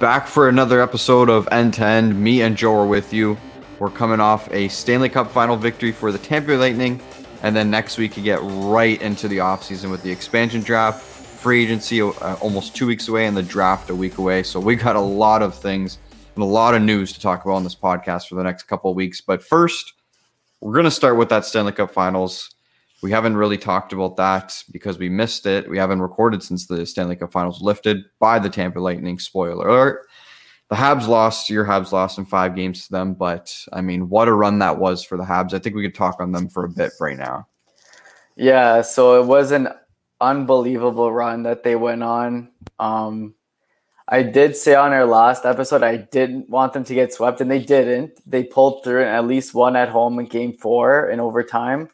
back for another episode of End to End. Me and Joe are with you. We're coming off a Stanley Cup final victory for the Tampa Bay Lightning, and then next week you get right into the offseason with the expansion draft, free agency uh, almost two weeks away, and the draft a week away. So we got a lot of things and a lot of news to talk about on this podcast for the next couple of weeks. But first, we're going to start with that Stanley Cup finals. We haven't really talked about that because we missed it. We haven't recorded since the Stanley Cup Finals lifted by the Tampa Lightning. Spoiler alert. The Habs lost, your Habs lost in five games to them, but I mean, what a run that was for the Habs. I think we could talk on them for a bit right now. Yeah, so it was an unbelievable run that they went on. Um, I did say on our last episode I didn't want them to get swept, and they didn't. They pulled through at least one at home in game four in overtime.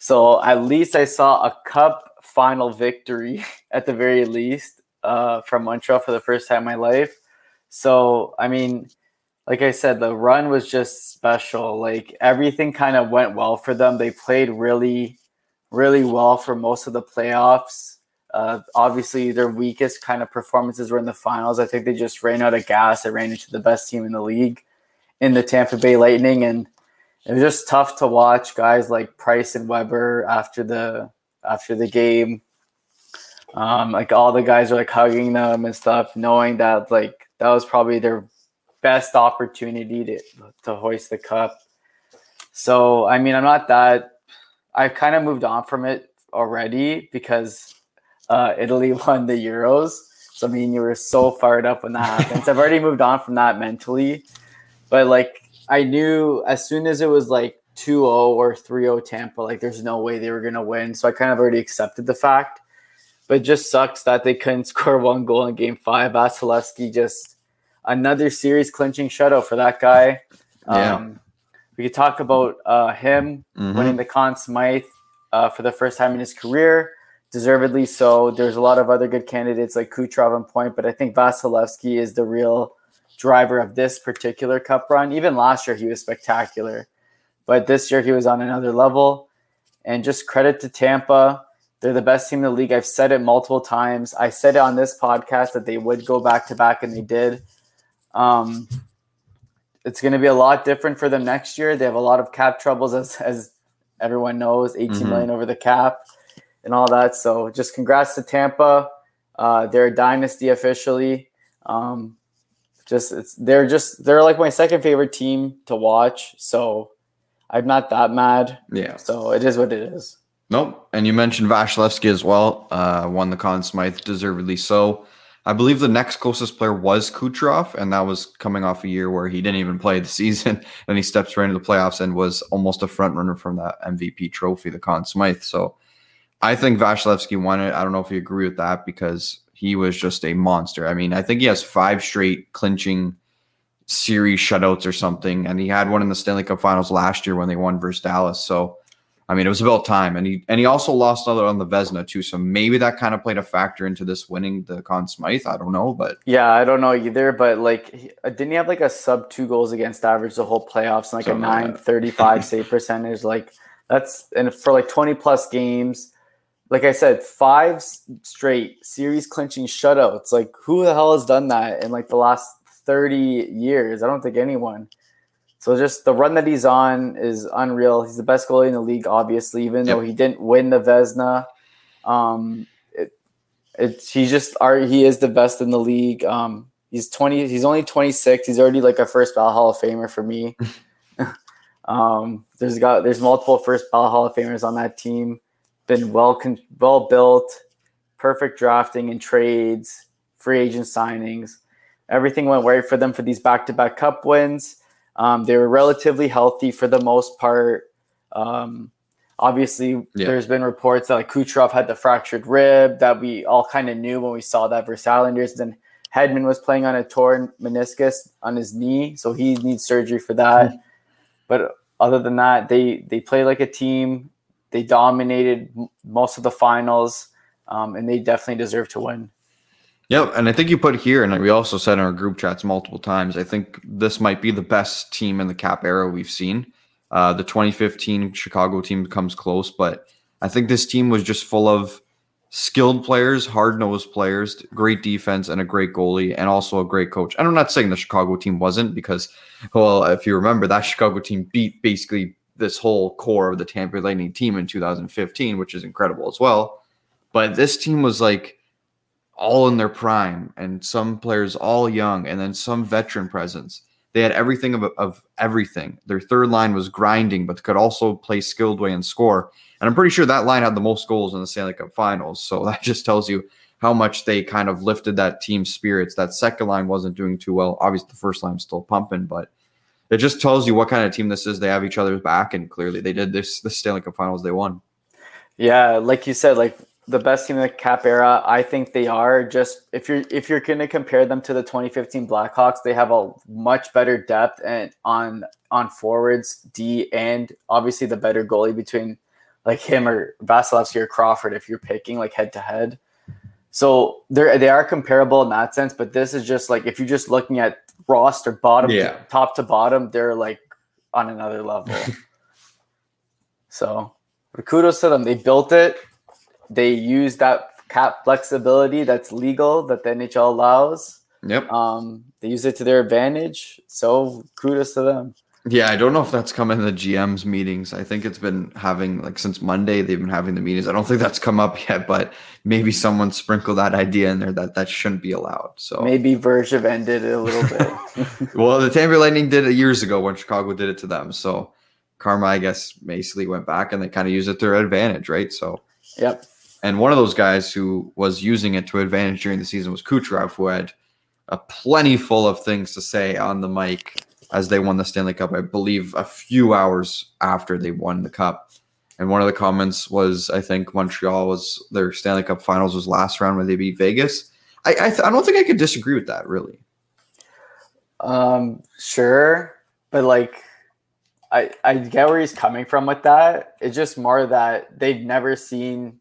So at least I saw a cup final victory at the very least uh, from Montreal for the first time in my life. So I mean, like I said, the run was just special. Like everything kind of went well for them. They played really, really well for most of the playoffs. Uh, obviously, their weakest kind of performances were in the finals. I think they just ran out of gas. They ran into the best team in the league in the Tampa Bay Lightning, and it was just tough to watch guys like Price and Weber after the after the game. Um, like all the guys are like hugging them and stuff, knowing that like that was probably their best opportunity to to hoist the cup. So I mean, I'm not that. I've kind of moved on from it already because uh, Italy won the Euros. So I mean, you were so fired up when that happens. I've already moved on from that mentally, but like I knew as soon as it was like 2-0 or 3-0 Tampa, like there's no way they were gonna win. So I kind of already accepted the fact. But it just sucks that they couldn't score one goal in game five. Vasilevskiy just another series clinching shutout for that guy. Yeah. Um, we could talk about uh, him Mhm. winning the Conn Smythe uh, for the first time in his career, deservedly so. There's a lot of other good candidates like Kucherov and Point, but I think Vasilevskiy is the real driver of this particular cup run. Even last year, he was spectacular, but this year he was on another level. And just credit to Tampa. They're the best team in the league. I've said it multiple times. I said it on this podcast that they would go back to back, and they did. Um, it's going to be a lot different for them next year. They have a lot of cap troubles, as, as everyone knows, eighteen Mhm. million over the cap and all that. So just congrats to Tampa. Uh, they're a dynasty officially. Um, just it's they're just they're like my second favorite team to watch. So I'm not that mad. Yeah. So it is what it is. Nope. And you mentioned Vasilevskiy as well. Uh, won the Conn Smythe, deservedly so. I believe the next closest player was Kucherov, and that was coming off a year where he didn't even play the season. and he steps right into the playoffs and was almost a front runner from that MVP trophy, the Conn Smythe. So I think Vasilevskiy won it. I don't know if you agree with that because he was just a monster. I mean, I think he has five straight clinching series shutouts or something, and he had one in the Stanley Cup Finals last year when they won versus Dallas. So I mean, it was about time, and he and he also lost another on the Vezina too. So maybe that kind of played a factor into this winning the Conn Smythe. I don't know, but Yeah, I don't know either, but like, he- uh, didn't he have like a sub two goals against average the whole playoffs and like Something a nine thirty five save percentage? Like, that's and for like twenty plus games, like I said, five straight series clinching shutouts. Like, who the hell has done that in like the last thirty years? I don't think anyone. So just the run that he's on is unreal. He's the best goalie in the league, obviously, even though he didn't win the Vezina. Um, it, it, he's just are he is the best in the league. Um, he's twenty. He's only twenty six. He's already like a first ballot Hall of Famer for me. um, there's got there's multiple first ballot Hall of Famers on that team. Been well con- well built, perfect drafting and trades, free agent signings. Everything went right for them for these back to back Cup wins. Um, they were relatively healthy for the most part. Um, obviously, Yeah. there's been reports that like Kucherov had the fractured rib that we all kind of knew when we saw that versus Islanders. Then Hedman was playing on a torn meniscus on his knee, so he needs surgery for that. But other than that, they they played like a team. They dominated most of the finals, um, and they definitely deserve to win. Yep, and I think you put here, and we also said in our group chats multiple times. I think this might be the best team in the cap era we've seen. Uh, the 2015 Chicago team comes close, but I think this team was just full of skilled players, hard nosed players, great defense, and a great goalie, and also a great coach. And I'm not saying the Chicago team wasn't because, well, if you remember, that Chicago team beat basically this whole core of the Tampa Bay Lightning team in 2015, which is incredible as well. But this team was like all in their prime, and some players all young, and then some veteran presence. They had everything of, of everything. Their third line was grinding, but could also play skilled way and score. And I'm pretty sure that line had the most goals in the Stanley Cup Finals. So that just tells you how much they kind of lifted that team spirits. That second line wasn't doing too well. Obviously, the first line was still pumping, but it just tells you what kind of team this is. They have each other's back, and clearly they did this. The Stanley Cup Finals they won. Yeah, like you said, like the best team in the cap era. I think they are. Just if you're if you're going to compare them to the 2015 Blackhawks, they have a much better depth and on on forwards, D, and obviously the better goalie between like him or Vasilevskiy or Crawford. If you're picking like head to head, so they're they are comparable in that sense. But this is just like if you're just looking at roster bottom, Yeah. to, top to bottom, they're like on another level. so kudos to them. They built it. They use that cap flexibility that's legal that the NHL allows. Yep. Um, they use it to their advantage. So kudos to them. Yeah, I don't know if that's come in the GM's meetings. I think it's been having like since Monday they've been having the meetings. I don't think that's come up yet, but maybe someone sprinkled that idea in there that that shouldn't be allowed. So Maybe Bergevin did it a little bit. well, the Tampa Lightning did it years ago when Chicago did it to them. So karma, I guess, basically went back and they kind of used it to their advantage, right? So yep. and one of those guys who was using it to advantage during the season was Kucherov, who had a plenty full of things to say on the mic as they won the Stanley Cup. I believe a few hours after they won the cup. And one of the comments was, I think Montreal was their Stanley Cup Finals was last round when they beat Vegas. I I, th- I don't think I could disagree with that really. Um, sure, but like, I I get where he's coming from with that. It's just more that they've never seen,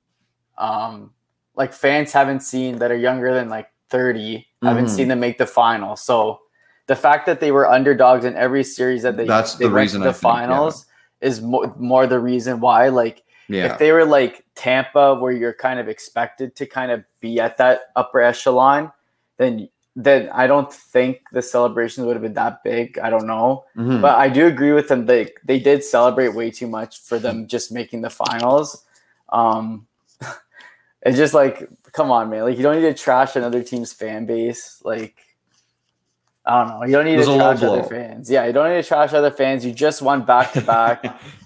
um, like fans haven't seen that are younger than like 30 haven't Mhm. seen them make the final. So the fact that they were underdogs in every series that they That's they the reason to I the think, yeah. finals is more, more the reason why. Like Yeah. if they were like Tampa, where you're kind of expected to kind of be at that upper echelon, then then I don't think the celebrations would have been that big. I don't know, Mhm. but I do agree with them. They they did celebrate way too much for them just making the finals. Um, it's just like, come on, man! Like you don't need to trash another team's fan base. Like I don't know, you don't need to trash other fans. Yeah, you don't need to trash other fans. You just won back to back.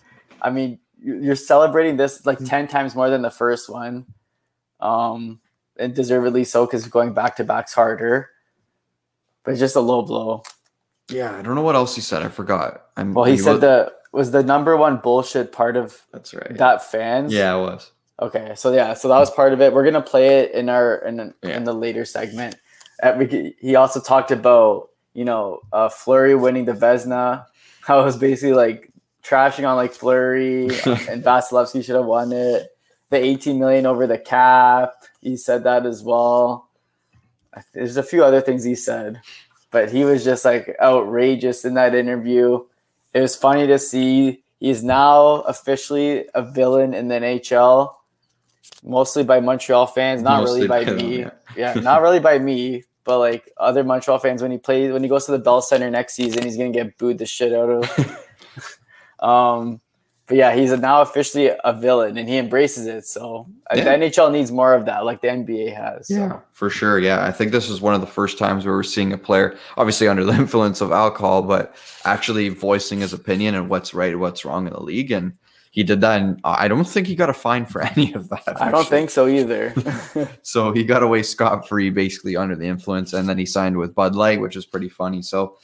I mean, you- you're celebrating this like 10 times more than the first one. Um, and deservedly so because going back to back's harder. But it's just a low blow. yeah, I don't know what else he said. I forgot. I'm, Well, he said was- the was the number one bullshit part of That's right. that fans. yeah, it was. Okay, so yeah, so that was part of it. We're gonna play it in our in, Yeah. in the later segment. He also talked about you know uh, Fleury winning the Vezina. How it was basically like trashing on like Fleury and Vasilevskiy should have won it. The 18 million over the cap. He said that as well. There's a few other things he said, but he was just like outrageous in that interview. It was funny to see. He's now officially a villain in the NHL, mostly by Montreal fans, not Mostly really by by them, me. yeah. yeah, not really by me, but like other Montreal fans when he plays when he goes to the Bell Center next season, he's gonna get booed the shit out of. um, but yeah, he's now officially a villain and he embraces it. So Yeah. the NHL needs more of that, like the NBA has. So. Yeah, for sure. Yeah, I think this is one of the first times where we're seeing a player, obviously under the influence of alcohol, but actually voicing his opinion and what's right, what's wrong in the league. And he did that, and I don't think he got a fine for any of that. I don't think so either. so. He got away scot free, basically under the influence, and then he signed with Bud Light, which is pretty funny. So,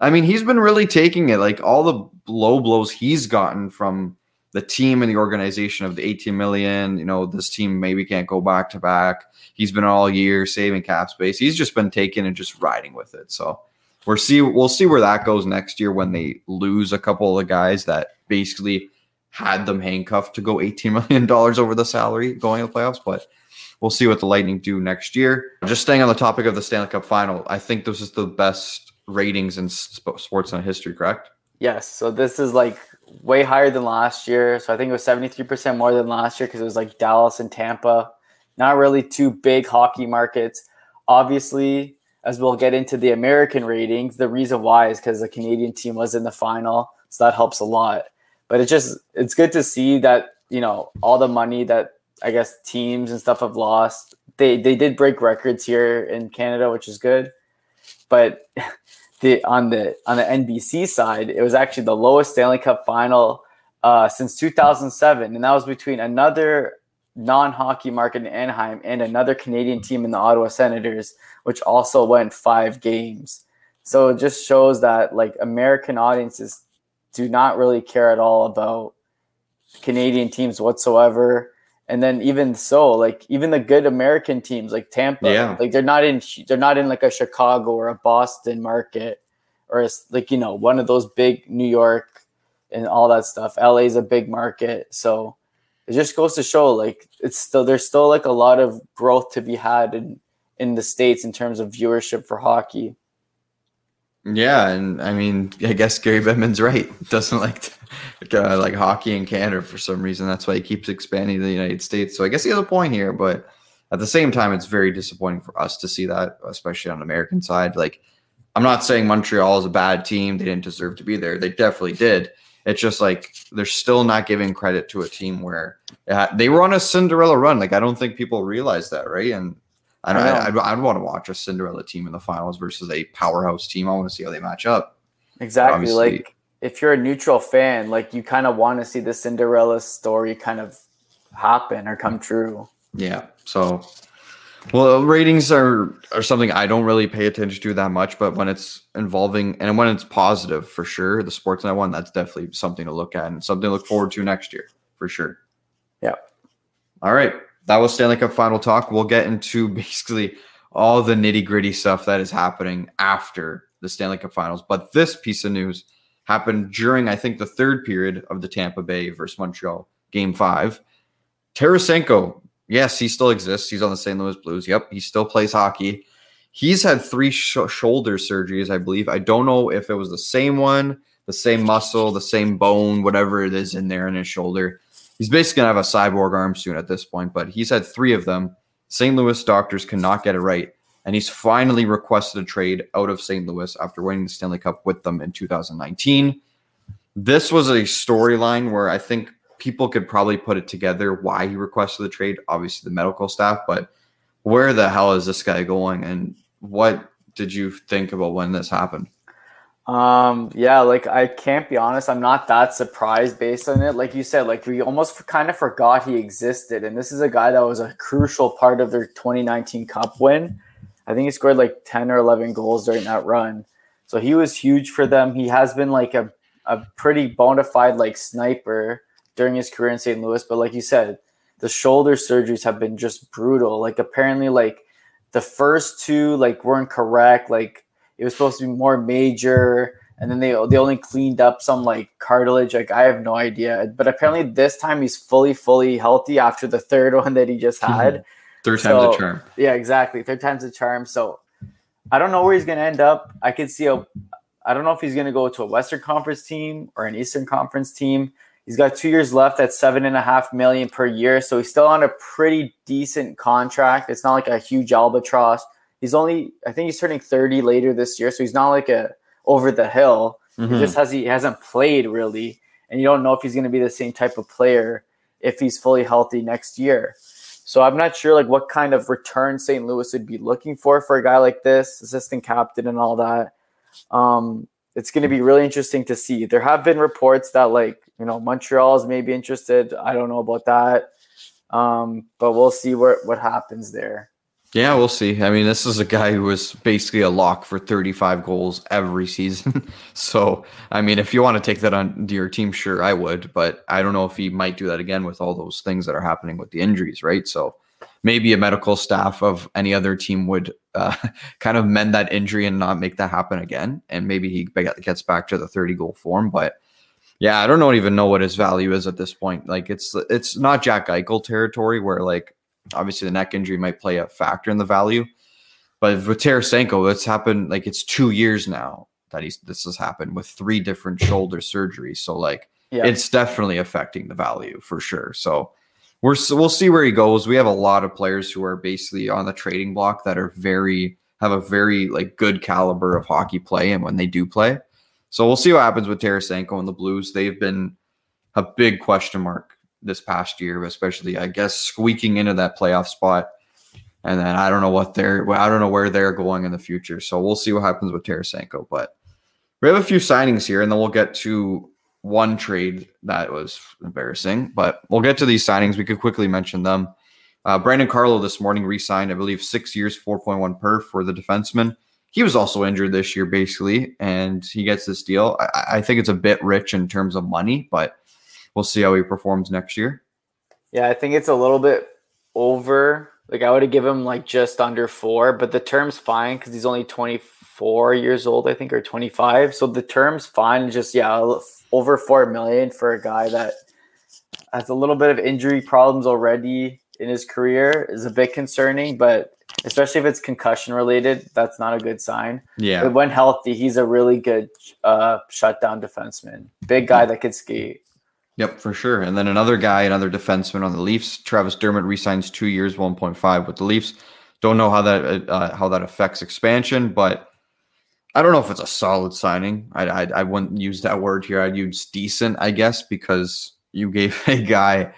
I mean, he's been really taking it. Like all the low blows he's gotten from the team and the organization of the 18 million. You know, this team maybe can't go back to back. He's been all year saving cap space. He's just been taking and just riding with it. So we'll see. We'll see where that goes next year when they lose a couple of guys that basically had them handcuffed to go 18 million dollars over the salary going to the playoffs. But we'll see what the Lightning do next year. Just staying on the topic of the Stanley Cup Final, I think this is the best ratings in sp- sports in history. Correct? Yes. So this is like way higher than last year. So I think it was 73% more than last year because it was like Dallas and Tampa not really two big hockey markets. Obviously, as we'll get into the American ratings, the reason why is because the Canadian team was in the final, so that helps a lot. But it's just it's good to see that you know all the money that I guess teams and stuff have lost. They they did break records here in Canada, which is good. But the on the on the NBC side, it was actually the lowest Stanley Cup final uh, since 2007, and that was between another non-hockey market in Anaheim and another Canadian team in the Ottawa Senators, which also went five games. So it just shows that like American audiences do not really care at all about Canadian teams whatsoever. And then even so, like even the good American teams like Tampa, Yeah. like they're not in they're not in like a Chicago or a Boston market or it's like you know one of those big New York and all that stuff. LA is a big market, so it just goes to show like it's still there's still like a lot of growth to be had in in the states in terms of viewership for hockey. Yeah, and I mean, I guess Gary Bettman's right. Doesn't like uh, like hockey in Canada for some reason. That's why he keeps expanding the United States. So I guess he has a point here, but at the same time, it's very disappointing for us to see that, especially on the American side. Like, I'm not saying Montreal is a bad team; they didn't deserve to be there. They definitely did. It's just like they're still not giving credit to a team where uh, they were on a Cinderella run. Like, I don't think people realize that, right? And I don't, I I, I'd, I'd want to watch a Cinderella team in the finals versus a powerhouse team. I want to see how they match up. Exactly. Obviously- Like if you're a neutral fan, like you kind of want to see the Cinderella story kind of happen or come true. Yeah. So, well, ratings are are something I don't really pay attention to that much, but when it's involving and when it's positive for sure, the Sportsnet one, that's definitely something to look at and something to look forward to next year for sure. Yeah. All right. That was Stanley Cup final talk. We'll get into basically all the nitty gritty stuff that is happening after the Stanley Cup finals. But this piece of news happened during, I think, the third period of the Tampa Bay versus Montreal game five. Tarasenko, yes, he still exists. He's on the St. Louis Blues. Yep, he still plays hockey. He's had three sh- shoulder surgeries, I believe. I don't know if it was the same one, the same muscle, the same bone, whatever it is in there in his shoulder. He's basically gonna have a cyborg arm soon at this point, but he's had three of them. St. Louis doctors cannot get it right, and he's finally requested a trade out of St. Louis after winning the Stanley Cup with them in 2019. This was a storyline where I think people could probably put it together why he requested the trade. Obviously, the medical staff, but where the hell is this guy going? And what did you think about when this happened? Um, yeah, like I can't be honest, I'm not that surprised based on it. Like you said, like we almost kind of forgot he existed. And this is a guy that was a crucial part of their 2019 Cup win. I think he scored like 10 or 11 goals during that run. So he was huge for them. He has been like a, a pretty bona fide like sniper during his career in St. Louis. But like you said, the shoulder surgeries have been just brutal. Like apparently, like the first two like weren't correct. Like it was supposed to be more major, and then they they only cleaned up some like cartilage. Like I have no idea, but apparently this time he's fully fully healthy after the third one that he just mm-hmm. had. Third time's So- a charm. Yeah, exactly. Third time's a charm. So I don't know where he's gonna end up. I could see a I don't know if he's gonna go to a Western Conference team or an Eastern Conference team. He's got two years left at seven and a half million per year, so he's still on a pretty decent contract. It's not like a huge albatross. He's only I think he's turning 30 later this year, so he's not like a over the hill. Mhm. He just has he hasn't played really, and you don't know if he's going to be the same type of player if he's fully healthy next year. So I'm not sure like what kind of return St. Louis would be looking for for a guy like this, assistant captain and all that. Um, it's going to be really interesting to see. There have been reports that like you know Montreal is maybe interested. I don't know about that, um, but we'll see what what happens there. Yeah, we'll see. I mean, this is a guy who was basically a lock for 35 goals every season. so, I mean, if you want to take that on to your team, sure, I would. But I don't know if he might do that again with all those things that are happening with the injuries, right? So, maybe a medical staff of any other team would uh, kind of mend that injury and not make that happen again. And maybe he gets back to the 30 goal form. But yeah, I don't even know what his value is at this point. Like, it's it's not Jack Eichel territory where like obviously the neck injury might play a factor in the value. But with Tarasenko, it's happened like it's two years now that he's this has happened with three different shoulder surgeries. So like Yeah, it's definitely affecting the value for sure. So we're we'll see where he goes. We have a lot of players who are basically on the trading block that are very have a very like good caliber of hockey play, and when they do play, so we'll see what happens with Tarasenko and the Blues. They've been a big question mark this past year, especially I guess squeaking into that playoff spot. And then I don't know what they're I don't know where they're going in the future. So we'll see what happens with Tarasenko. But we have a few signings here, and then we'll get to one trade that was embarrassing. But we'll get to these signings. We could quickly mention them. Uh, Brandon Carlo this morning re-signed, I believe, six years, 4.1 per for the defenseman. He was also injured this year, basically, and he gets this deal. I, I think it's a bit rich in terms of money, but we'll see how he performs next year. Yeah, I think it's a little bit over. Like I would have given him like just under four, but the term's fine because he's only 24 years old, I think, or 25. So the term's fine. Just yeah, over four million for a guy that has a little bit of injury problems already in his career is a bit concerning, but especially if it's concussion related, that's not a good sign. Yeah. But when healthy, he's a really good uh, shutdown defenseman. Big guy that could skate. Yep, for sure. And then another guy, another defenseman on the Leafs, Travis Dermott resigns two years, one point five with the Leafs. Don't know how that uh, how that affects expansion, but I don't know if it's a solid signing. I, I I wouldn't use that word here. I'd use decent, I guess, because you gave a guy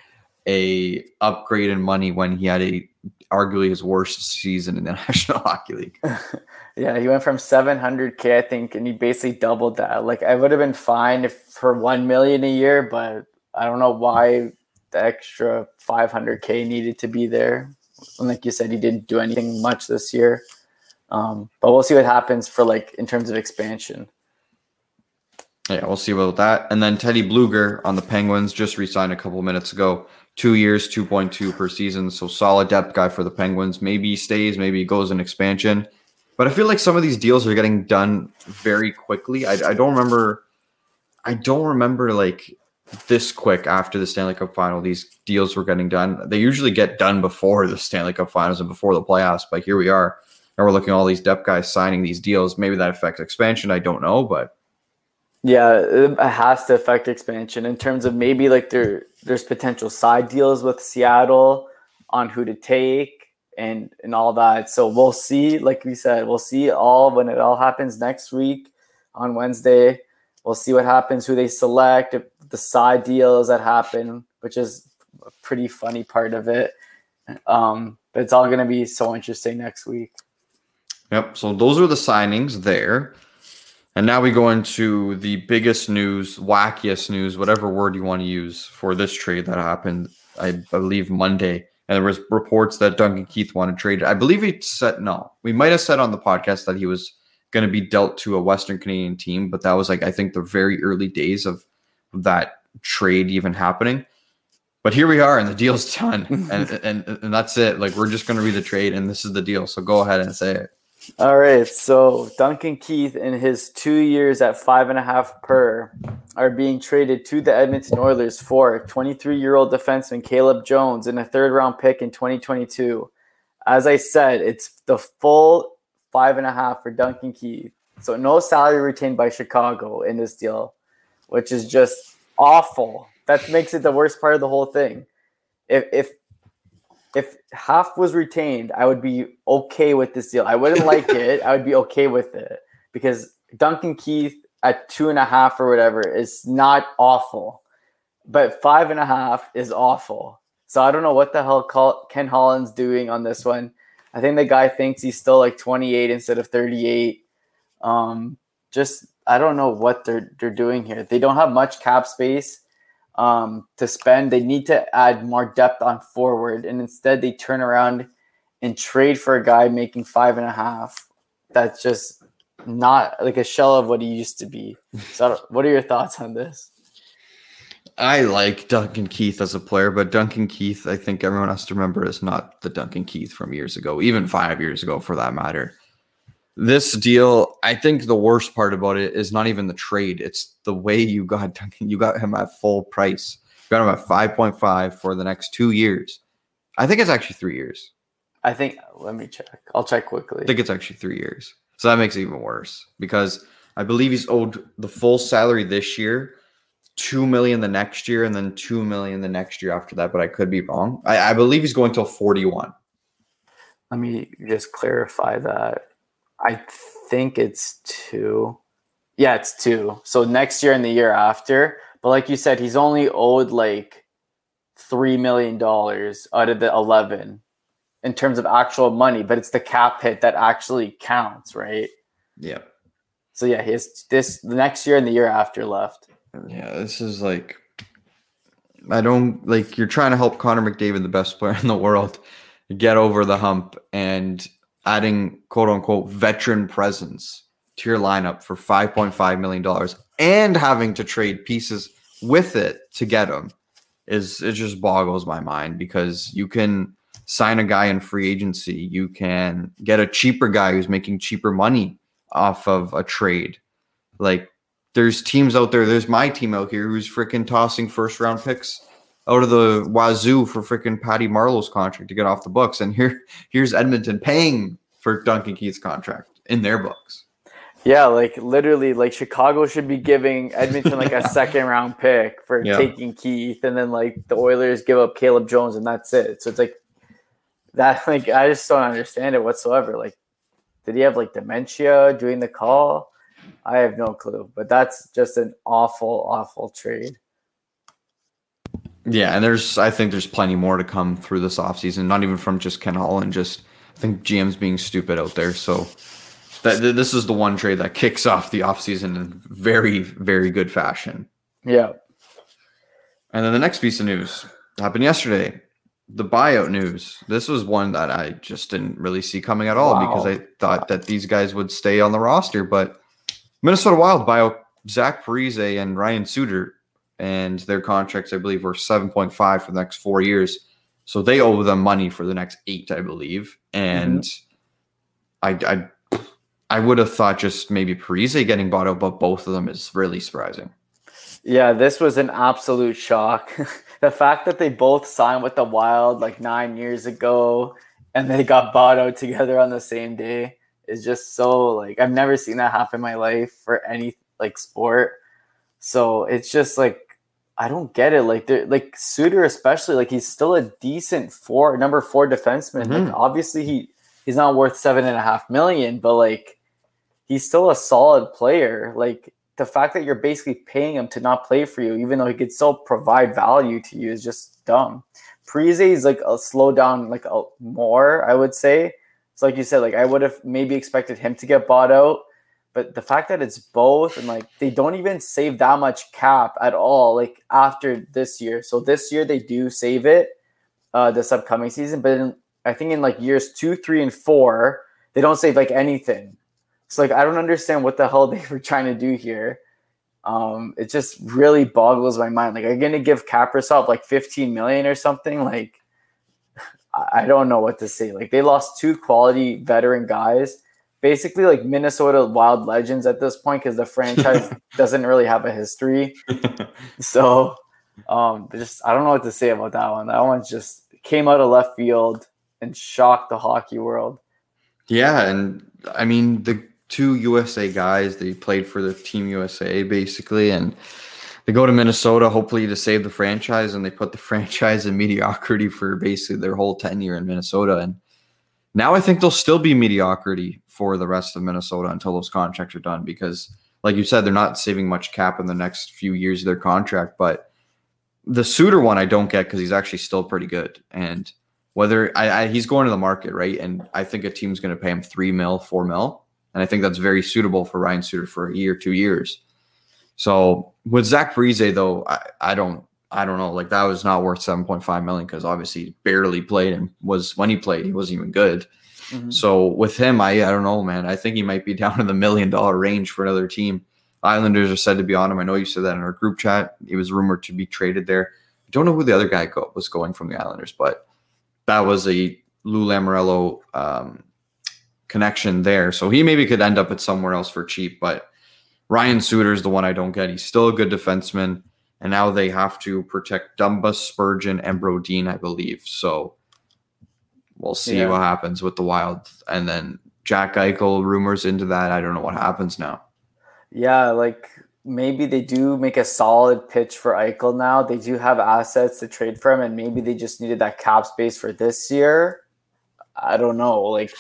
a upgrade in money when he had a arguably his worst season in the National Hockey League. yeah, he went from 700k I think and he basically doubled that. Like I would have been fine if for 1 million a year, but I don't know why the extra 500k needed to be there. And like you said he didn't do anything much this year. Um, but we'll see what happens for like in terms of expansion. Yeah, we'll see about that. And then Teddy Bluger on the Penguins just re-signed a couple minutes ago two years, 2.2 per season. So solid depth guy for the Penguins. Maybe he stays, maybe he goes in expansion. But I feel like some of these deals are getting done very quickly. I, I don't remember. I don't remember like this quick after the Stanley Cup final. These deals were getting done. They usually get done before the Stanley Cup finals and before the playoffs. But here we are, and we're looking at all these depth guys signing these deals. Maybe that affects expansion. I don't know, but yeah, it has to affect expansion in terms of maybe like there there's potential side deals with Seattle on who to take and and all that. So we'll see. Like we said, we'll see all when it all happens next week on Wednesday. We'll see what happens, who they select, the side deals that happen, which is a pretty funny part of it. Um, but it's all going to be so interesting next week. Yep. So those are the signings there. And now we go into the biggest news, wackiest news, whatever word you want to use for this trade that happened, I believe Monday. And there was reports that Duncan Keith wanted traded. I believe he said no. We might have said on the podcast that he was going to be dealt to a Western Canadian team, but that was like I think the very early days of that trade even happening. But here we are, and the deal's done, and and and that's it. Like we're just going to read the trade, and this is the deal. So go ahead and say it. All right, so Duncan Keith in his two years at five and a half per are being traded to the Edmonton Oilers for 23 year old defenseman Caleb Jones and a third round pick in 2022. As I said, it's the full five and a half for Duncan Keith. So no salary retained by Chicago in this deal, which is just awful. That makes it the worst part of the whole thing. If if if half was retained, I would be okay with this deal. I wouldn't like it. I would be okay with it because Duncan Keith at two and a half or whatever is not awful, but five and a half is awful. So I don't know what the hell Ken Holland's doing on this one. I think the guy thinks he's still like 28 instead of 38. Um, just I don't know what they're they're doing here. They don't have much cap space um, to spend. They need to add more depth on forward, and instead they turn around and trade for a guy making five and a half. That's just not like a shell of what he used to be. So, what are your thoughts on this? I like Duncan Keith as a player, but Duncan Keith, I think everyone has to remember, is not the Duncan Keith from years ago, even five years ago for that matter this deal, I think the worst part about it is not even the trade. It's the way you got Duncan. You got him at full price. You got him at 5.5 for the next two years. I think it's actually three years. I think, let me check. I'll check quickly. I think it's actually three years. So that makes it even worse because I believe he's owed the full salary this year two million the next year and then two million the next year after that, but I could be wrong. I, I believe he's going till 41. Let me just clarify that. I think it's two. Yeah, it's two. So next year and the year after. But like you said, he's only owed like three million dollars out of the eleven in terms of actual money, but it's the cap hit that actually counts, right? Yeah. So yeah, he has this the next year and the year after left. Yeah, this is like I don't like you're trying to help Connor McDavid, the best player in the world, get over the hump and adding quote unquote veteran presence to your lineup for $5.5 million and having to trade pieces with it to get him is it just boggles my mind because you can sign a guy in free agency, you can get a cheaper guy who's making cheaper money off of a trade. Like there's teams out there, there's my team out here who's freaking tossing first round picks out of the wazoo for freaking Patty Marleau's contract to get off the books. And here here's Edmonton paying for Duncan Keith's contract in their books. Yeah, like literally, like Chicago should be giving Edmonton like a second round pick for yeah. taking Keith, and then like the Oilers give up Caleb Jones, and that's it. So it's like that. Like I just don't understand it whatsoever. Like, did he have like dementia doing the call? I have no clue, but that's just an awful, awful trade. Yeah, and there's I think there's plenty more to come through this offseason, not even from just Ken Holland, just I think GM's being stupid out there. So that this is the one trade that kicks off the offseason in very, very good fashion. Yeah. And then the next piece of news happened yesterday. The buyout news. This was one that I just didn't really see coming at all wow. because I thought that these guys would stay on the roster. But Minnesota Wild buyout Zach Parise and Ryan Suter, and their contracts, I believe, were 7.5 for the next four years. So they owe them money for the next eight, I believe. And mm-hmm. I, I I would have thought just maybe Parise getting bought out, but both of them is really surprising. Yeah, this was an absolute shock. the fact that they both signed with the Wild like nine years ago and they got bought out together on the same day is just so like I've never seen that happen in my life for any like sport. So it's just like I don't get it. Like like Suter especially, like he's still a decent four number four defenseman. Mm-hmm. Like obviously he he's not worth seven and a half million, but like he's still a solid player. Like the fact that you're basically paying him to not play for you, even though he could still provide value to you, is just dumb. Parise is like a slow down, like a more, I would say. It's like you said, like I would have maybe expected him to get bought out, but the fact that it's both and like they don't even save that much cap at all, like after this year. So this year they do save it, uh, this upcoming season, but in, I think in like years two, three, and four, they don't save like anything. So like I don't understand what the hell they were trying to do here. Um, it just really boggles my mind. Like, are you gonna give Kaprizov like 15 million or something? Like, I don't know what to say. Like, they lost two quality veteran guys, basically like Minnesota Wild legends at this point because the franchise doesn't really have a history. so, um, just I don't know what to say about that one. That one just came out of left field and shocked the hockey world. Yeah, and I mean the two USA guys. They played for the Team USA basically, and they go to Minnesota hopefully to save the franchise, and they put the franchise in mediocrity for basically their whole tenure in Minnesota. And now I think they'll still be mediocrity for the rest of Minnesota until those contracts are done because, like you said, they're not saving much cap in the next few years of their contract. But the Suter one I don't get because he's actually still pretty good and whether I, I, he's going to the market, right? And I think a team's going to pay him three mil, four mil. And I think that's very suitable for Ryan Suter for a year, two years. So with Zach Parise, though, I, I don't I don't know. Like that was not worth 7.5 million because obviously he barely played and was when he played, he wasn't even good. Mm-hmm. So with him, I I don't know, man. I think he might be down in the million dollar range for another team. Islanders are said to be on him. I know you said that in our group chat. He was rumored to be traded there. I don't know who the other guy go, was going from the Islanders, but that was a Lou Lamoriello um, connection there. So he maybe could end up at somewhere else for cheap. But Ryan Suter is the one I don't get. He's still a good defenseman. And now they have to protect Dumba, Spurgeon, and Brodin, I believe. So we'll see yeah. what happens with the Wild. And then Jack Eichel rumors into that. I don't know what happens now. Yeah, like maybe they do make a solid pitch for Eichel now. They do have assets to trade for him, and maybe they just needed that cap space for this year. I don't know, like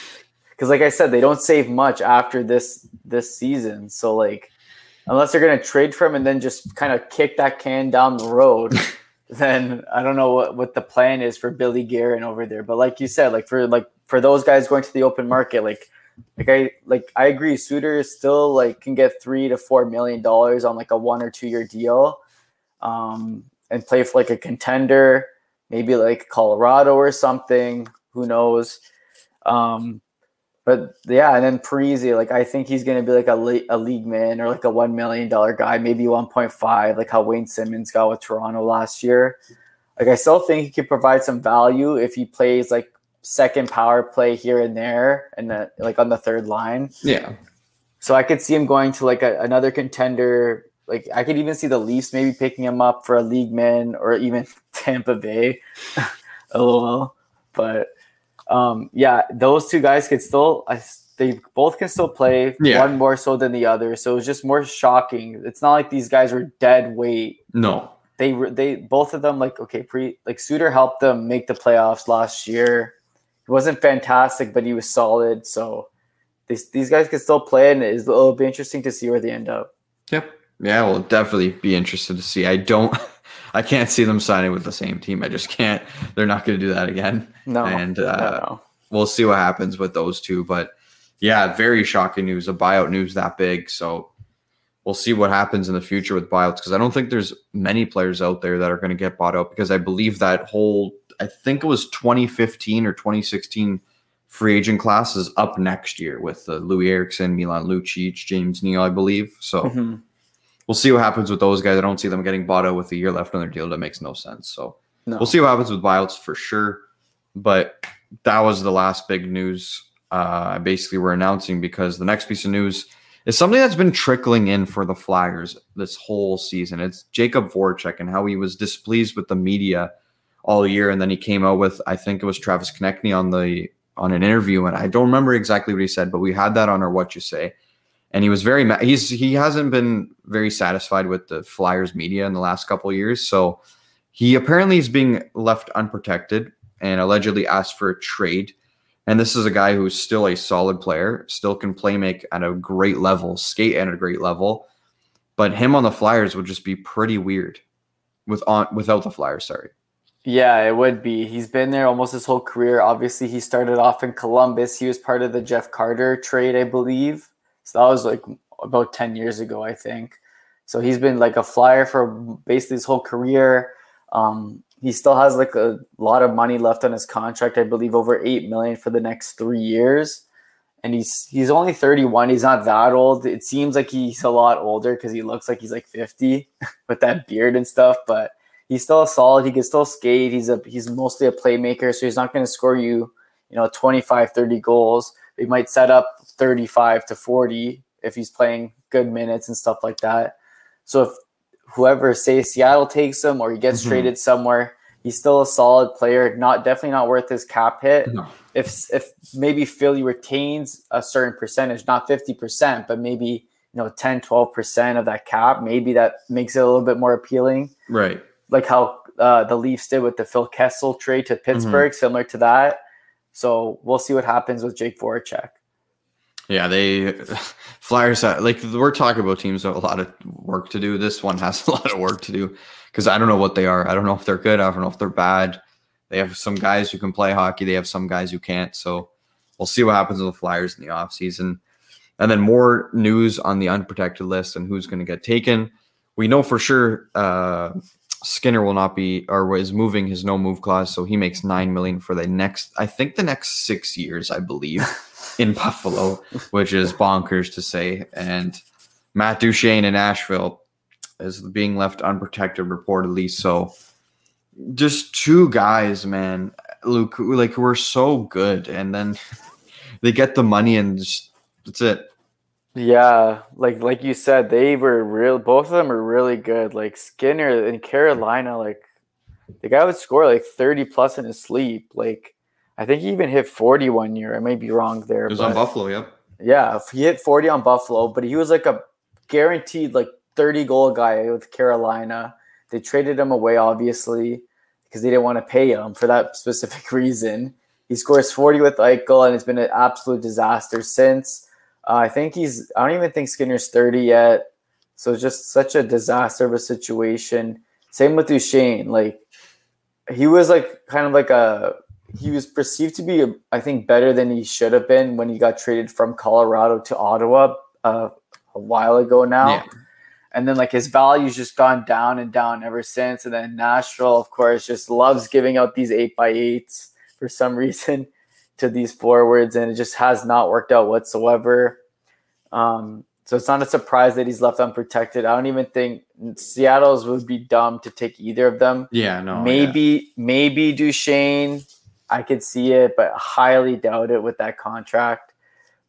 because like I said, they don't save much after this this season. So like unless they're gonna trade for him and then just kind of kick that can down the road, then I don't know what, what the plan is for Billy Guerin over there. But like you said, like for like for those guys going to the open market, like like I like I agree, Suter still like can get three to four million dollars on like a one or two year deal, um, and play for like a contender, maybe like Colorado or something. Who knows? Um, but yeah, and then Parise, like I think he's going to be like a, a league man or like a one million dollar guy, maybe one point five, like how Wayne Simmonds got with Toronto last year. Like I still think he could provide some value if he plays like second power play here and there, and the, like on the third line. Yeah. So I could see him going to like a, another contender. Like I could even see the Leafs maybe picking him up for a league man or even Tampa Bay. LOL. But um, yeah, those two guys could still. I, they both can still play. Yeah. One more so than the other. So it's just more shocking. It's not like these guys were dead weight. No. They were, they both of them like okay pre like Suter helped them make the playoffs last year. It wasn't fantastic, but he was solid. So these these guys can still play, and it'll be interesting to see where they end up. Yep. Yeah, we'll definitely be interested to see. I don't, I can't see them signing with the same team. I just can't. They're not going to do that again. No. And uh, no. we'll see what happens with those two. But yeah, very shocking news. A buyout news that big. So we'll see what happens in the future with buyouts because I don't think there's many players out there that are going to get bought out because I believe that whole I think it was 2015 or 2016 free agent class is up next year with uh, Loui Eriksson, Milan Lucic, James Neal, I believe. So mm-hmm. We'll see what happens with those guys. I don't see them getting bought out with a year left on their deal. That makes no sense. So no. we'll see what happens with buyouts for sure. But that was the last big news uh, basically we're announcing because the next piece of news is something that's been trickling in for the Flyers this whole season. It's Jakub Voracek and how he was displeased with the media – all year, and then he came out with I think it was Travis Konecny on the on an interview, and I don't remember exactly what he said, but we had that on our what you say, and he was very ma- he's he hasn't been very satisfied with the Flyers media in the last couple years, so he apparently is being left unprotected and allegedly asked for a trade. And this is a guy who's still a solid player, still can play make at a great level, skate at a great level. But him on the Flyers would just be pretty weird with on without the Flyers, sorry. Yeah, it would be. He's been there almost his whole career. Obviously, he started off in Columbus. He was part of the Jeff Carter trade, I believe. So that was like about 10 years ago, I think. So he's been like a flyer for basically his whole career. Um, he still has like a lot of money left on his contract, I believe over 8 million for the next 3 years. And he's he's only 31. He's not that old. It seems like he's a lot older cuz he looks like he's like 50 with that beard and stuff, but he's still a solid. He can still skate. He's a he's mostly a playmaker, so he's not going to score you, you know, 25, 30 goals. He might set up 35 to 40 if he's playing good minutes and stuff like that. So if whoever say Seattle takes him or he gets mm-hmm. traded somewhere, he's still a solid player. Not definitely not worth his cap hit. No. If if maybe Philly retains a certain percentage, not 50%, but maybe you know 10 12% of that cap maybe that makes it a little bit more appealing right like how uh, the Leafs did with the Phil Kessel trade to Pittsburgh, mm-hmm. similar to that. So we'll see what happens with Jake Voracek. Yeah, they Flyers like we're talking about teams have a lot of work to do. This one has a lot of work to do because I don't know what they are. I don't know if they're good. I don't know if they're bad. They have some guys who can play hockey. They have some guys who can't. So we'll see what happens with the Flyers in the offseason. And then more news on the unprotected list and who's going to get taken. We know for sure uh, Skinner will not be or is moving his no move clause, so he makes nine million for the next, I think the next six years, I believe, in Buffalo, which is bonkers to say. And Matt Duchene in Nashville is being left unprotected, reportedly. So just two guys, man, Luke, like who are so good, and then they get the money and just that's it. Yeah, like like you said, they were real. Both of them are really good. Like Skinner in Carolina, like the guy would score like thirty plus in his sleep. Like I think he even hit forty one year. I may be wrong there. It was on Buffalo, yep. Yeah, he hit forty on Buffalo, but he was like a guaranteed like 30 goal guy with Carolina. They traded him away, obviously, because they didn't want to pay him for that specific reason. He scores 40 with Eichel, and it's been an absolute disaster since. Uh, I think he's, I don't even think Skinner's 30 yet. So it's just such a disaster of a situation. Same with Duchene. Like, he was like kind of like a, he was perceived to be, I think, better than he should have been when he got traded from Colorado to Ottawa uh, a while ago now. Yeah. And then like his value's just gone down and down ever since. And then Nashville, of course, just loves giving out these eight by eights for some reason to these forwards, and it just has not worked out whatsoever. Um, so it's not a surprise that he's left unprotected. I don't even think Seattle's would be dumb to take either of them. Yeah, no. Maybe yeah. maybe Duchene, I could see it, but highly doubt it with that contract.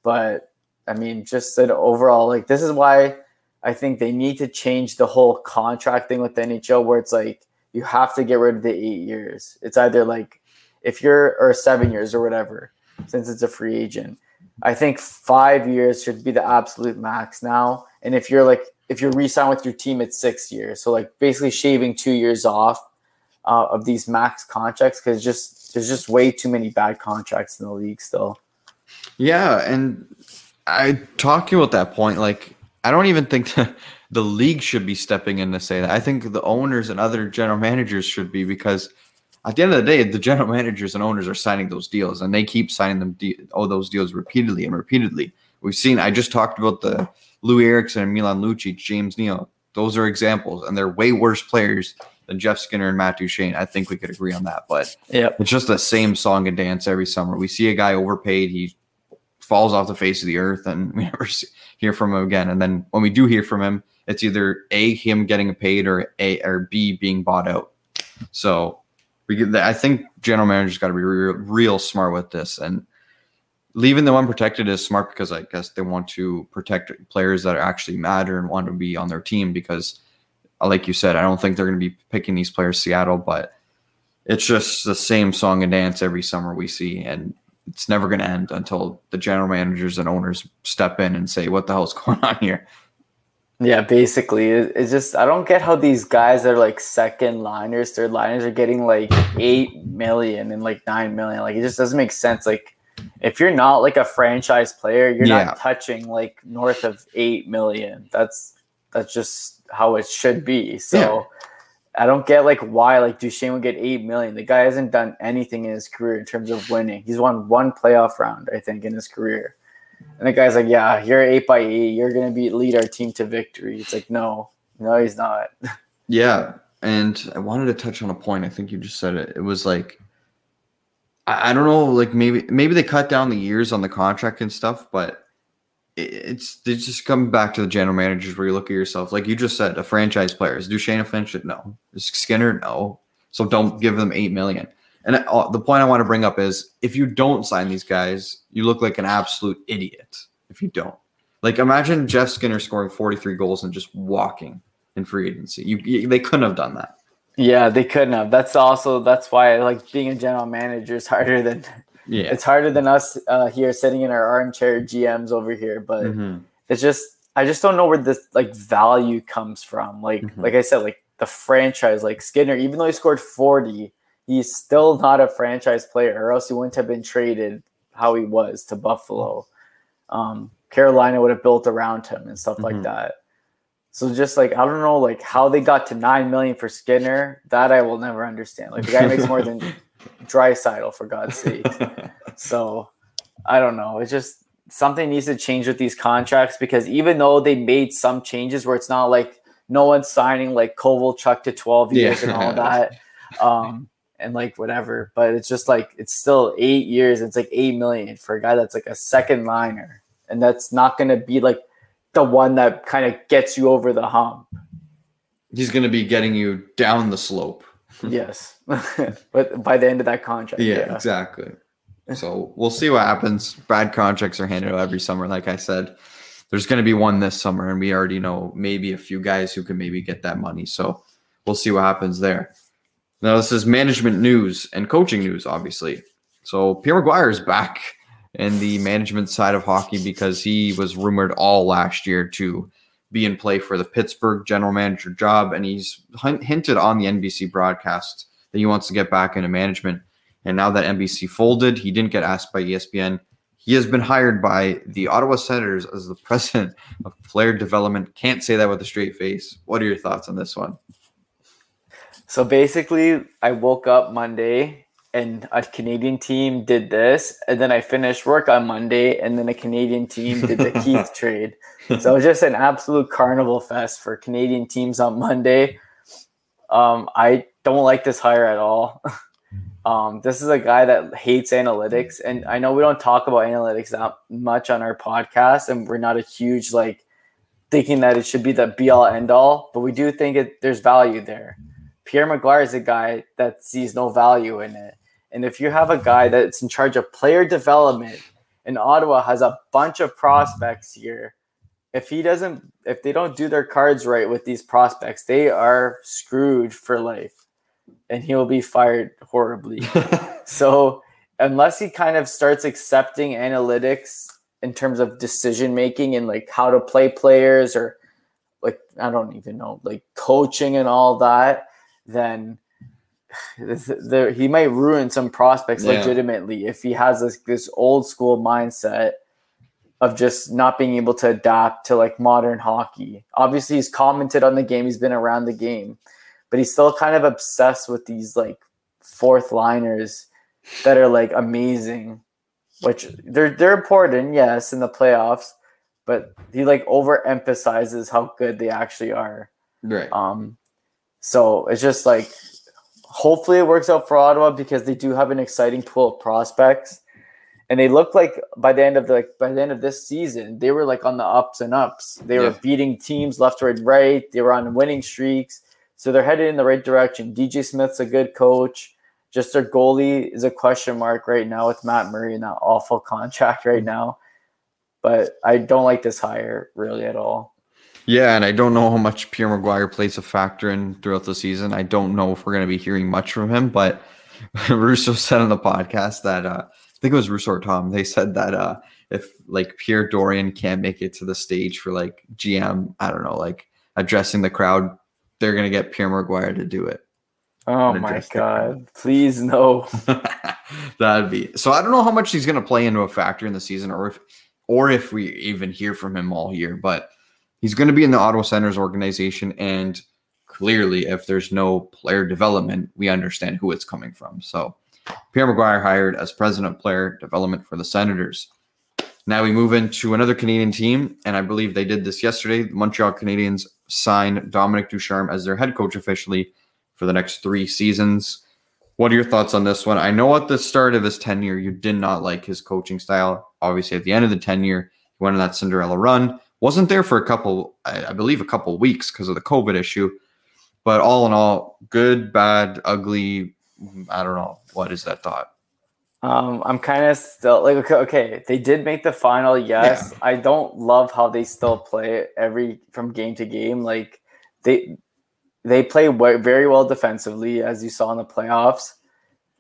But I mean, just an overall like this is why I think they need to change the whole contract thing with the NHL where it's like you have to get rid of the eight years. It's either like if you're or seven years or whatever, since it's a free agent. I think five years should be the absolute max now. And if you're like if you're re-sign with your team, it's six years. So like basically shaving two years off uh, of these max contracts because just there's just way too many bad contracts in the league still. Yeah, and I talking about that point, like I don't even think the league should be stepping in to say that. I think the owners and other general managers should be because at the end of the day, the general managers and owners are signing those deals, and they keep signing them de- oh those deals repeatedly and repeatedly. We've seen. I just talked about the Loui Eriksson and Milan Lucic, James Neal. Those are examples, and they're way worse players than Jeff Skinner and Matt Duchene. I think we could agree on that. But yeah, it's just the same song and dance every summer. We see a guy overpaid, he falls off the face of the earth, and we never see, hear from him again. And then when we do hear from him, it's either a him getting paid or a or b being bought out. So we get I think general managers got to be real, real smart with this and leaving them unprotected is smart because I guess they want to protect players that actually matter and want to be on their team because like you said, I don't think they're going to be picking these players Seattle, but it's just the same song and dance every summer we see and it's never going to end until the general managers and owners step in and say what the hell's going on here. Yeah, basically, it's just I don't get how these guys that are like second liners, third liners are getting like eight million and like nine million. Like it just doesn't make sense. Like if you're not like a franchise player, you're yeah. not touching like north of eight million. That's that's just how it should be. So yeah. I don't get like why like Duchene would get eight million. The guy hasn't done anything in his career in terms of winning. He's won one playoff round, I think, in his career. And the guy's like, "Yeah, you're eight by eight. You're gonna be lead our team to victory." It's like, no, no, he's not. Yeah, and I wanted to touch on a point. I think you just said it. It was like, I, I don't know, like maybe maybe they cut down the years on the contract and stuff, but it's they just come back to the general managers where you look at yourself, like you just said, a franchise player. Is Duchene a Finch? No. Is Skinner? No. So don't give them eight million. And uh, the point I want to bring up is if you don't sign these guys, you look like an absolute idiot if you don't. Like imagine Jeff Skinner scoring 43 goals and just walking in free agency. You, you, they couldn't have done that. Yeah, they couldn't have. That's also that's why like being a general manager is harder than yeah. It's harder than us uh, here sitting in our armchair GMs over here, but mm-hmm. it's just I just don't know where this like value comes from. Like mm-hmm. like I said, like the franchise, like Skinner, even though he scored 40, he's still not a franchise player, or else he wouldn't have been traded how he was to Buffalo. Um, Carolina would have built around him and stuff mm-hmm. like that. So just like I don't know, like how they got to nine million for Skinner, that I will never understand. Like the guy makes more than Draisaitl for God's sake. so I don't know. It's just something needs to change with these contracts because even though they made some changes where it's not like no one's signing like Kovalchuk to 12 years yeah. and all that. Um, and like whatever. But it's just like it's still eight years. It's like eight million for a guy that's like a second liner, and that's not going to be like the one that kind of gets you over the hump. He's going to be getting you down the slope. Yes, but by the end of that contract, yeah, yeah, exactly. So we'll see what happens. Bad contracts are handed out every summer, like I said. There's going to be one this summer, and we already know maybe a few guys who can maybe get that money. So we'll see what happens there. Now, this is management news and coaching news, obviously. So, Pierre McGuire is back in the management side of hockey because he was rumored all last year to be in play for the Pittsburgh general manager job, and he's hinted on the NBC broadcast that he wants to get back into management. And now that NBC folded, he didn't get asked by ESPN. He has been hired by the Ottawa Senators as the president of player development. Can't say that with a straight face. What are your thoughts on this one? So basically, I woke up Monday and a Canadian team did this, and then I finished work on Monday, and then a Canadian team did the Keith trade. So it was just an absolute carnival fest for Canadian teams on Monday. Um, I don't like this hire at all. Um, this is a guy that hates analytics, and I know we don't talk about analytics that much on our podcast, and we're not a huge like thinking that it should be the be all end all, but we do think it there's value there. Pierre McGuire is a guy that sees no value in it, and if you have a guy that's in charge of player development, and Ottawa has a bunch of prospects here, if he doesn't, if they don't do their cards right with these prospects, they are screwed for life and he'll be fired horribly. so unless he kind of starts accepting analytics in terms of decision making and like how to play players or like I don't even know like coaching and all that, then there, he might ruin some prospects yeah. legitimately if he has this this old school mindset of just not being able to adapt to like modern hockey. Obviously, he's commented on the game. He's been around the game but he's still kind of obsessed with these like fourth liners that are like amazing, which they're they're important, yes, in the playoffs, but he like overemphasizes how good they actually are. Right. Um, so it's just like hopefully it works out for Ottawa because they do have an exciting pool of prospects. And they look like by the end of the like by the end of this season, they were like on the ups and ups. They yeah. were beating teams left, right, right. They were on winning streaks so they're headed in the right direction. DJ Smith's a good coach. Just their goalie is a question mark right now with Matt Murray in that awful contract right now. But I don't like this hire really at all. Yeah, and I don't know how much Pierre McGuire plays a factor in throughout the season. I don't know if we're going to be hearing much from him, but Russo said on the podcast that uh, I think it was Russo or Tom. They said that uh, if like Pierre Dorion can't make it to the stage for like GM, I don't know, like addressing the crowd they're going to get Pierre McGuire to do it. Oh my god! Please no. That'd be so. I don't know how much he's going to play into a factor in the season, or if, or if we even hear from him all year. But he's going to be in the Ottawa Senators organization, and clearly, if there's no player development, we understand who it's coming from. So, Pierre McGuire hired as president of player development for the Senators. Now we move into another Canadian team, and I believe they did this yesterday. The Montreal Canadiens signed Dominique Ducharme as their head coach officially for the next three seasons. What are your thoughts on this one? I know at the start of his tenure, you did not like his coaching style. Obviously, at the end of the tenure, he went on that Cinderella run. Wasn't there for a couple, I believe, a couple weeks because of the COVID issue. But all in all, good, bad, ugly. I don't know. What is that thought? Um, I'm kind of still like okay, okay. They did make the final, yes. Yeah. I don't love how they still play every from game to game. Like they they play very well defensively, as you saw in the playoffs.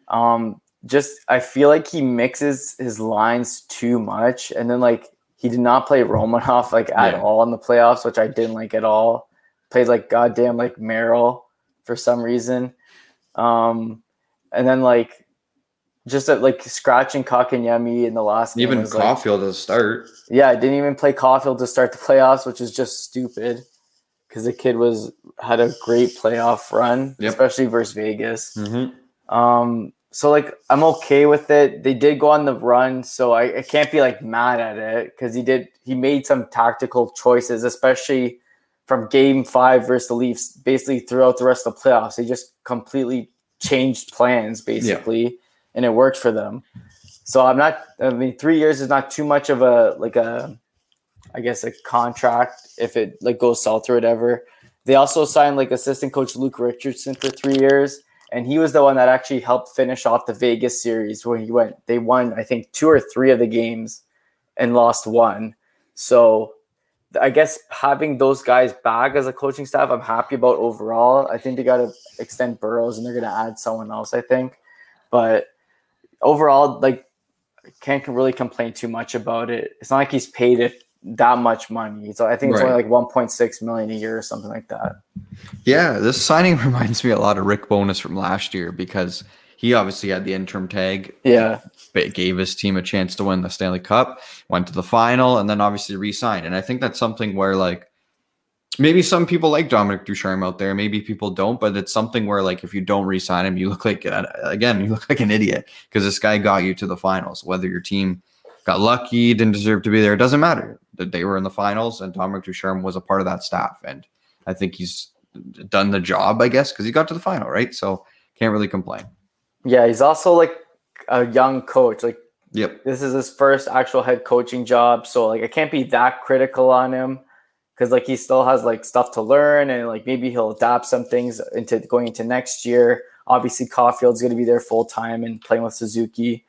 Um, just I feel like he mixes his lines too much, and then like he did not play Romanov like at yeah. all in the playoffs, which I didn't like at all. Played like goddamn like Merrill for some reason. Um, and then like just at, like scratching Kotkaniemi in the last even Caufield like, to start. Yeah, I didn't even play Caufield to start the playoffs, which is just stupid because the kid was had a great playoff run, yep. especially versus Vegas. Mm-hmm. Um, so like I'm okay with it. They did go on the run, so I, I can't be like mad at it because he did he made some tactical choices, especially from game five versus the Leafs, basically throughout the rest of the playoffs. He just completely changed plans basically. Yeah and it worked for them. So I'm not. I mean, three years is not too much of a like a, I guess a contract if it like goes south or whatever. They also signed like assistant coach Luke Richardson for three years, and he was the one that actually helped finish off the Vegas series where he went. They won, I think, two or three of the games, and lost one. So I guess having those guys back as a coaching staff, I'm happy about overall. I think they got to extend Burrows and they're going to add someone else. I think, but overall, like can't really complain too much about it. It's not like he's paid it that much money. So I think it's Right. only like 1.6 million a year or something like that. Yeah, this signing reminds me a lot of Rick Bowness from last year because he obviously had the interim tag, Yeah. but it gave his team a chance to win the Stanley Cup, went to the final, and then obviously re-signed. And I think that's something where like maybe some people like Dominique Ducharme out there, maybe people don't, but it's something where like if you don't re-sign him, you look like again, you look like an idiot because this guy got you to the finals. Whether your team got lucky, didn't deserve to be there, it doesn't matter. That they were in the finals, and Dominique Ducharme was a part of that staff, and I think he's done the job, I guess, because he got to the final, right? So can't really complain. Yeah. He's also like a young coach. Like Yep. this is his first actual head coaching job. So like I can't be that critical on him because like he still has like stuff to learn and like maybe he'll adapt some things into going into next year. Obviously, Caufield's going to be there full time and playing with Suzuki,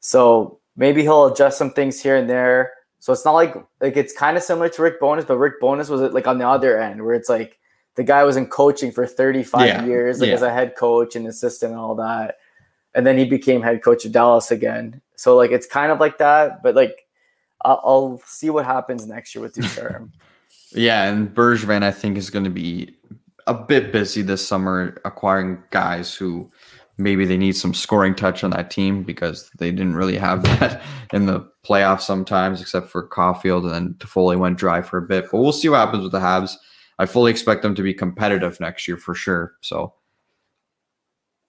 so maybe he'll adjust some things here and there. So it's not like like it's kind of similar to Rick Bowness, but Rick Bowness was like on the other end where it's like the guy was in coaching for 35 Yeah, years, like yeah. as a head coach and assistant and all that. And then he became head coach of Dallas again. So like it's kind of like that, but like I'll, I'll see what happens next year with Ducharme. Yeah, and Bergevin, I think, is going to be a bit busy this summer acquiring guys who maybe they need some scoring touch on that team because they didn't really have that in the playoffs sometimes, except for Caufield and then Toffoli went dry for a bit. But we'll see what happens with the Habs. I fully expect them to be competitive next year for sure. So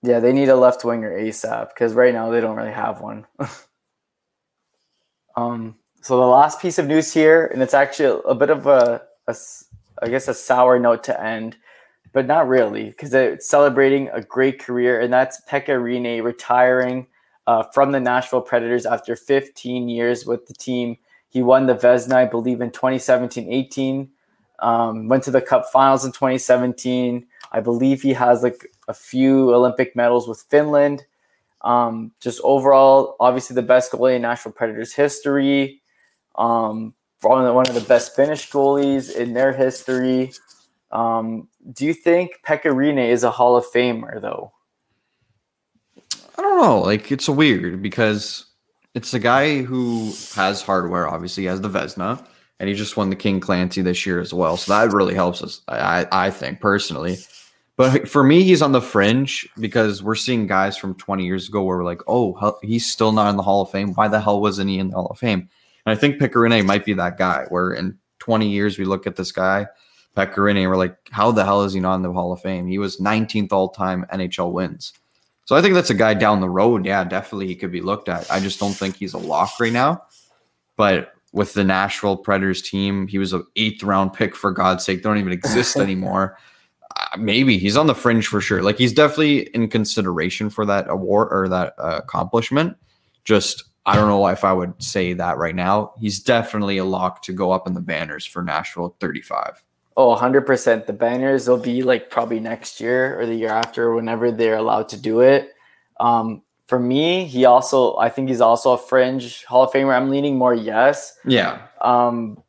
yeah, they need a left winger ASAP because right now they don't really have one. um, so the last piece of news here, and it's actually a, bit of a, a I guess, a sour note to end, but not really because it's celebrating a great career, and that's Pekka Rinne retiring uh, from the Nashville Predators after 15 years with the team. He won the Vezina, I believe, in 2017-18. Um, went to the Cup Finals in 2017. I believe he has like a few Olympic medals with Finland. Um, just overall, obviously the best goalie in Nashville Predators history. Um, one of the, best Finnish goalies in their history. Um, do you think Pekka Rinne is a Hall of Famer though? I don't know. Like it's weird because it's a guy who has hardware. Obviously, he has the Vezina, and he just won the King Clancy this year as well. So that really helps us. I I think personally. But for me, he's on the fringe because we're seeing guys from 20 years ago where we're like, oh, he's still not in the Hall of Fame. Why the hell wasn't he in the Hall of Fame? And I think Pekka Rinne might be that guy where in 20 years we look at this guy, Pekka Rinne, and we're like, how the hell is he not in the Hall of Fame? He was 19th all time NHL wins. So I think that's a guy down the road. Yeah, definitely he could be looked at. I just don't think he's a lock right now. But with the Nashville Predators team, he was an eighth round pick for God's sake. They don't even exist anymore. Uh, maybe he's on the fringe for sure. Like he's definitely in consideration for that award or that uh, accomplishment. Just I don't know if I would say that right now. He's definitely a lock to go up in the banners for Nashville at 35. Oh, 100%. The banners will be like probably next year or the year after, whenever they're allowed to do it. Um, for me, he also, I think he's also a fringe Hall of Famer. I'm leaning more yes. Yeah. Um,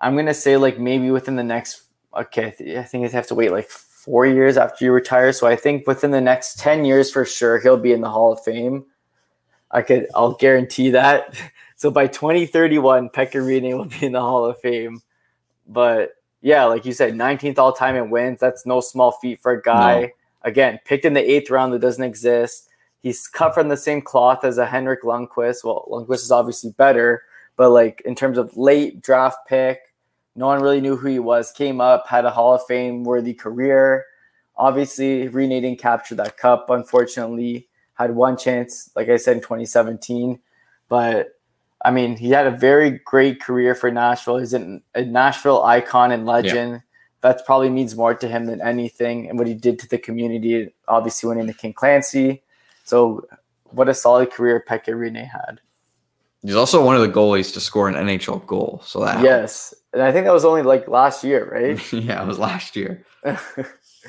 I'm going to say like maybe within the next, okay, I th- I think I'd have to wait like four years after you retire. So I think within the next 10 years for sure, he'll be in the Hall of Fame. I could, I'll guarantee that. So by 2031, Pekka Rinne will be in the Hall of Fame. But yeah, like you said, 19th all time in wins. That's no small feat for a guy. No. Again, picked in the eighth round that doesn't exist. He's cut from the same cloth as a Henrik Lundqvist. Well, Lundqvist is obviously better, but like in terms of late draft pick, no one really knew who he was. Came up, had a Hall of Fame worthy career. Obviously, Rinne didn't capture that cup. Unfortunately, had one chance, like I said in 2017, but I mean, he had a very great career for Nashville. He's an, a Nashville icon and legend. That probably means more to him than anything, and what he did to the community. Obviously, winning the King Clancy. So, what a solid career Pekka Rinne had. He's also one of the goalies to score an NHL goal. So that Yes, and I think that was only like last year, right? yeah, it was last year.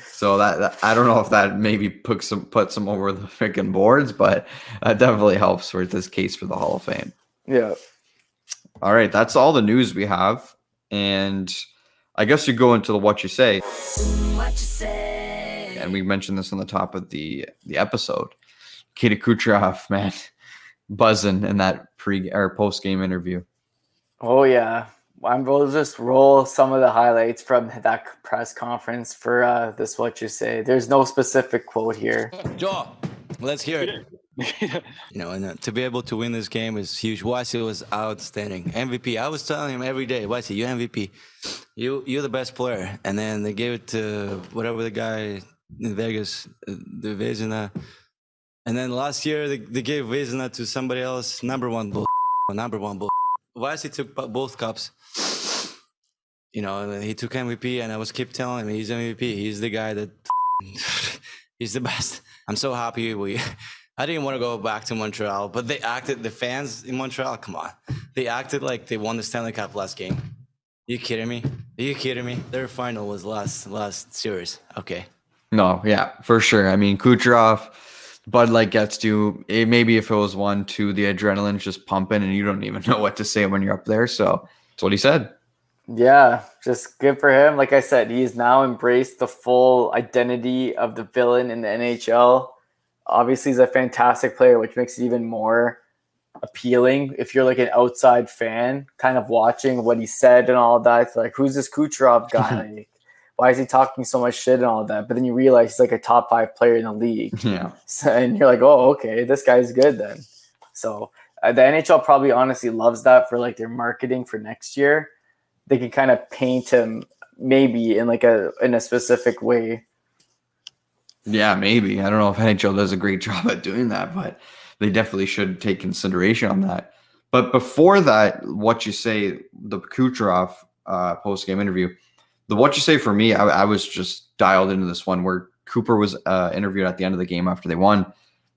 So that, that- I don't know if that maybe puts some puts him over the freaking boards, but that definitely helps for this case for the Hall of Fame. Yeah. All right, that's all the news we have, and I guess you go into the what you say, What you say? and we mentioned this on the top of the the episode. Nikita Kucherov, man, buzzing in that pre or post game interview. Oh yeah, I'm we'll just roll some of the highlights from that press conference for uh, this. What you say? There's no specific quote here. Joe, let's hear it. you know, and uh, to be able to win this game is huge. Wasi was outstanding. MVP. I was telling him every day, Wasi, you MVP. You you're the best player. And then they gave it to whatever the guy in Vegas, uh, the Vezina. And then last year they, they gave Vezina to somebody else. Number one bull. Number one bull. Wasi took both cups. You know, he took MVP, and I was keep telling him he's MVP. He's the guy that he's the best. I'm so happy we. I didn't want to go back to Montreal, but they acted. The fans in Montreal, come on, they acted like they won the Stanley Cup last game. you kidding me? Are you kidding me? Their final was last last series. Okay. No, yeah, for sure. I mean, Kucherov, Bud Light gets to it, maybe if it was one, two, the adrenaline's just pumping and you don't even know what to say when you're up there. So that's what he said. Yeah, just good for him. Like I said, he's now embraced the full identity of the villain in the NHL. Obviously, he's a fantastic player, which makes it even more appealing if you're like an outside fan, kind of watching what he said and all that. It's like, who's this Kucherov guy? Like, why is he talking so much shit and all that? But then you realize he's like a top five player in the league. Yeah. So, and you're like, oh, okay, this guy's good then. So uh, the NHL probably honestly loves that for like their marketing for next year. They can kind of paint him maybe in like a in a specific way. Yeah, maybe. I don't know if NHL does a great job at doing that, but they definitely should take consideration on that. But before that, what you say, the Kucherov uh, post game interview, the what you say for me, I, I, was just dialed into this one where Cooper was uh, interviewed at the end of the game after they won,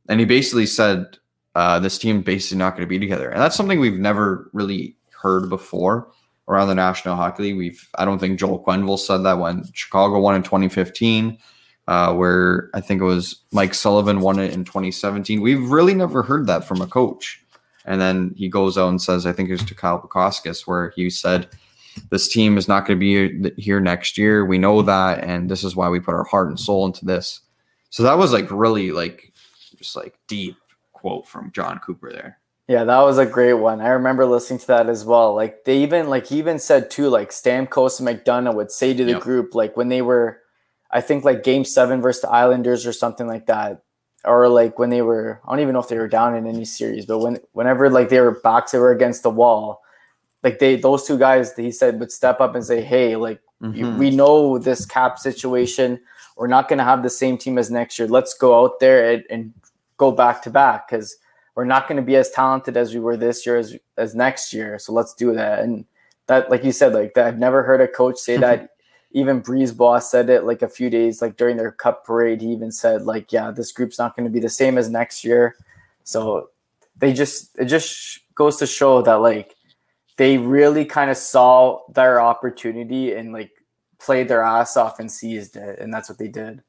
and he basically said uh, this team basically not going to be together, and that's something we've never really heard before around the National Hockey League. We've I don't think Joel Quenneville said that when Chicago won in 2015 uh, where I think it was Mike Sullivan won it in 2017. We've really never heard that from a coach. And then he goes out and says, I think it was to Kyle Bukauskas, where he said, This team is not going to be here next year. We know that. And this is why we put our heart and soul into this. So that was like really like just like deep quote from Jon Cooper there. Yeah, that was a great one. I remember listening to that as well. Like they even like he even said too, like Stamkos and McDonagh would say to the Yep. group, like when they were I think like game seven versus the Islanders or something like that. Or like when they were I don't even know if they were down in any series, but when whenever like they were backs they were against the wall, like they those two guys he said would step up and say, Hey, like Mhm. we know this cap situation. We're not gonna have the same team as next year. Let's go out there and, and go back to back because we're not going to be as talented as we were this year as, as next year. So let's do that. And that, like you said, like that, I've never heard a coach say that. even BriseBois said it like a few days, like during their cup parade. He even said, like, yeah, this group's not going to be the same as next year. So they just, it just goes to show that like they really kind of saw their opportunity and like played their ass off and seized it. And that's what they did.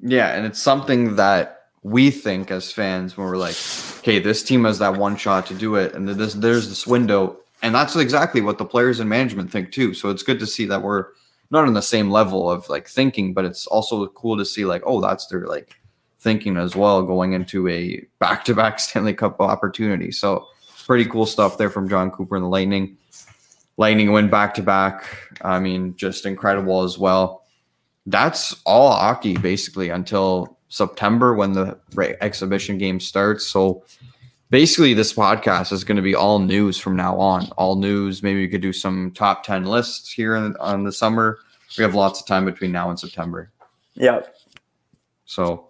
Yeah, and it's something that we think as fans when we're like, okay, this team has that one shot to do it, and there's there's this window, and that's exactly what the players and management think too. So it's good to see that we're not on the same level of like thinking, but it's also cool to see like, oh, that's their like thinking as well going into a back-to-back Stanley Cup opportunity. So pretty cool stuff there from Jon Cooper and the Lightning. Lightning win back-to-back. I mean, just incredible as well that's all hockey basically until September when the exhibition game starts. So basically, this podcast is going to be all news from now on. All news. Maybe we could do some top 10 lists here in, on the summer. We have lots of time between now and September. Yeah. So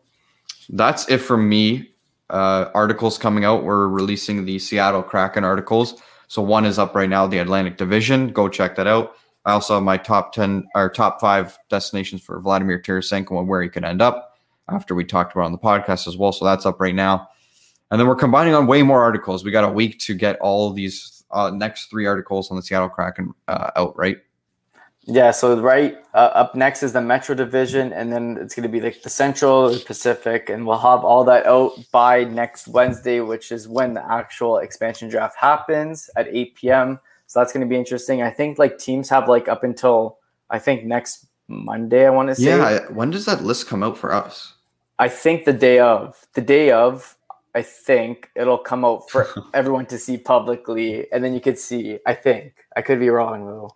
that's it from me. Uh, articles coming out. We're releasing the Seattle Kraken articles. So one is up right now, the Atlantic Division. Go check that out. I also have my top 10 or top five destinations for Vladimir Tarasenko and where he could end up after we talked about on the podcast as well. So that's up right now. And then we're combining on way more articles. We got a week to get all of these uh, next three articles on the Seattle Kraken uh, out, right? Yeah, so right uh, up next is the Metro Division, and then it's going to be like the Central, the Pacific, and we'll have all that out by next Wednesday, which is when the actual expansion draft happens at 8 p.m. So that's going to be interesting. I think like teams have like up until I think next Monday. I want to say. Yeah. When does that list come out for us? I think the day of the day of I think it'll come out for everyone to see publicly, and then you could see. I think I could be wrong though.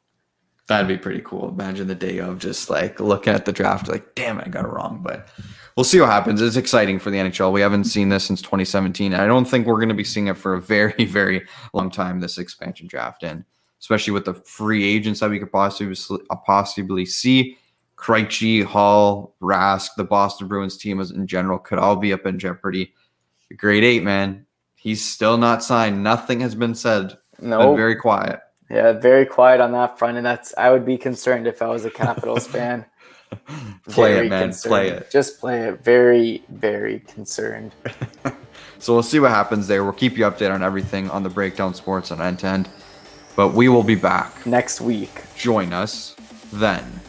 That'd be pretty cool. Imagine the day of just like looking at the draft, like, damn, I got it wrong. But we'll see what happens. It's exciting for the NHL. We haven't seen this since 2017. And I don't think we're going to be seeing it for a very, very long time, this expansion draft. And especially with the free agents that we could possibly, possibly see. Krejci, Hall, Rask, the Boston Bruins team as in general could all be up in jeopardy. Great Eight, man. He's still not signed. Nothing has been said. No, Been very quiet. yeah, very quiet on that front, and that's I would be concerned if I was a Capitals fan. Play Very it, man. concerned. Play it. Just play it. Very, very concerned. So we'll see what happens there. We'll keep you updated on everything on the Breakdown Sports on end to end. But we will be back. Next week. Join us then.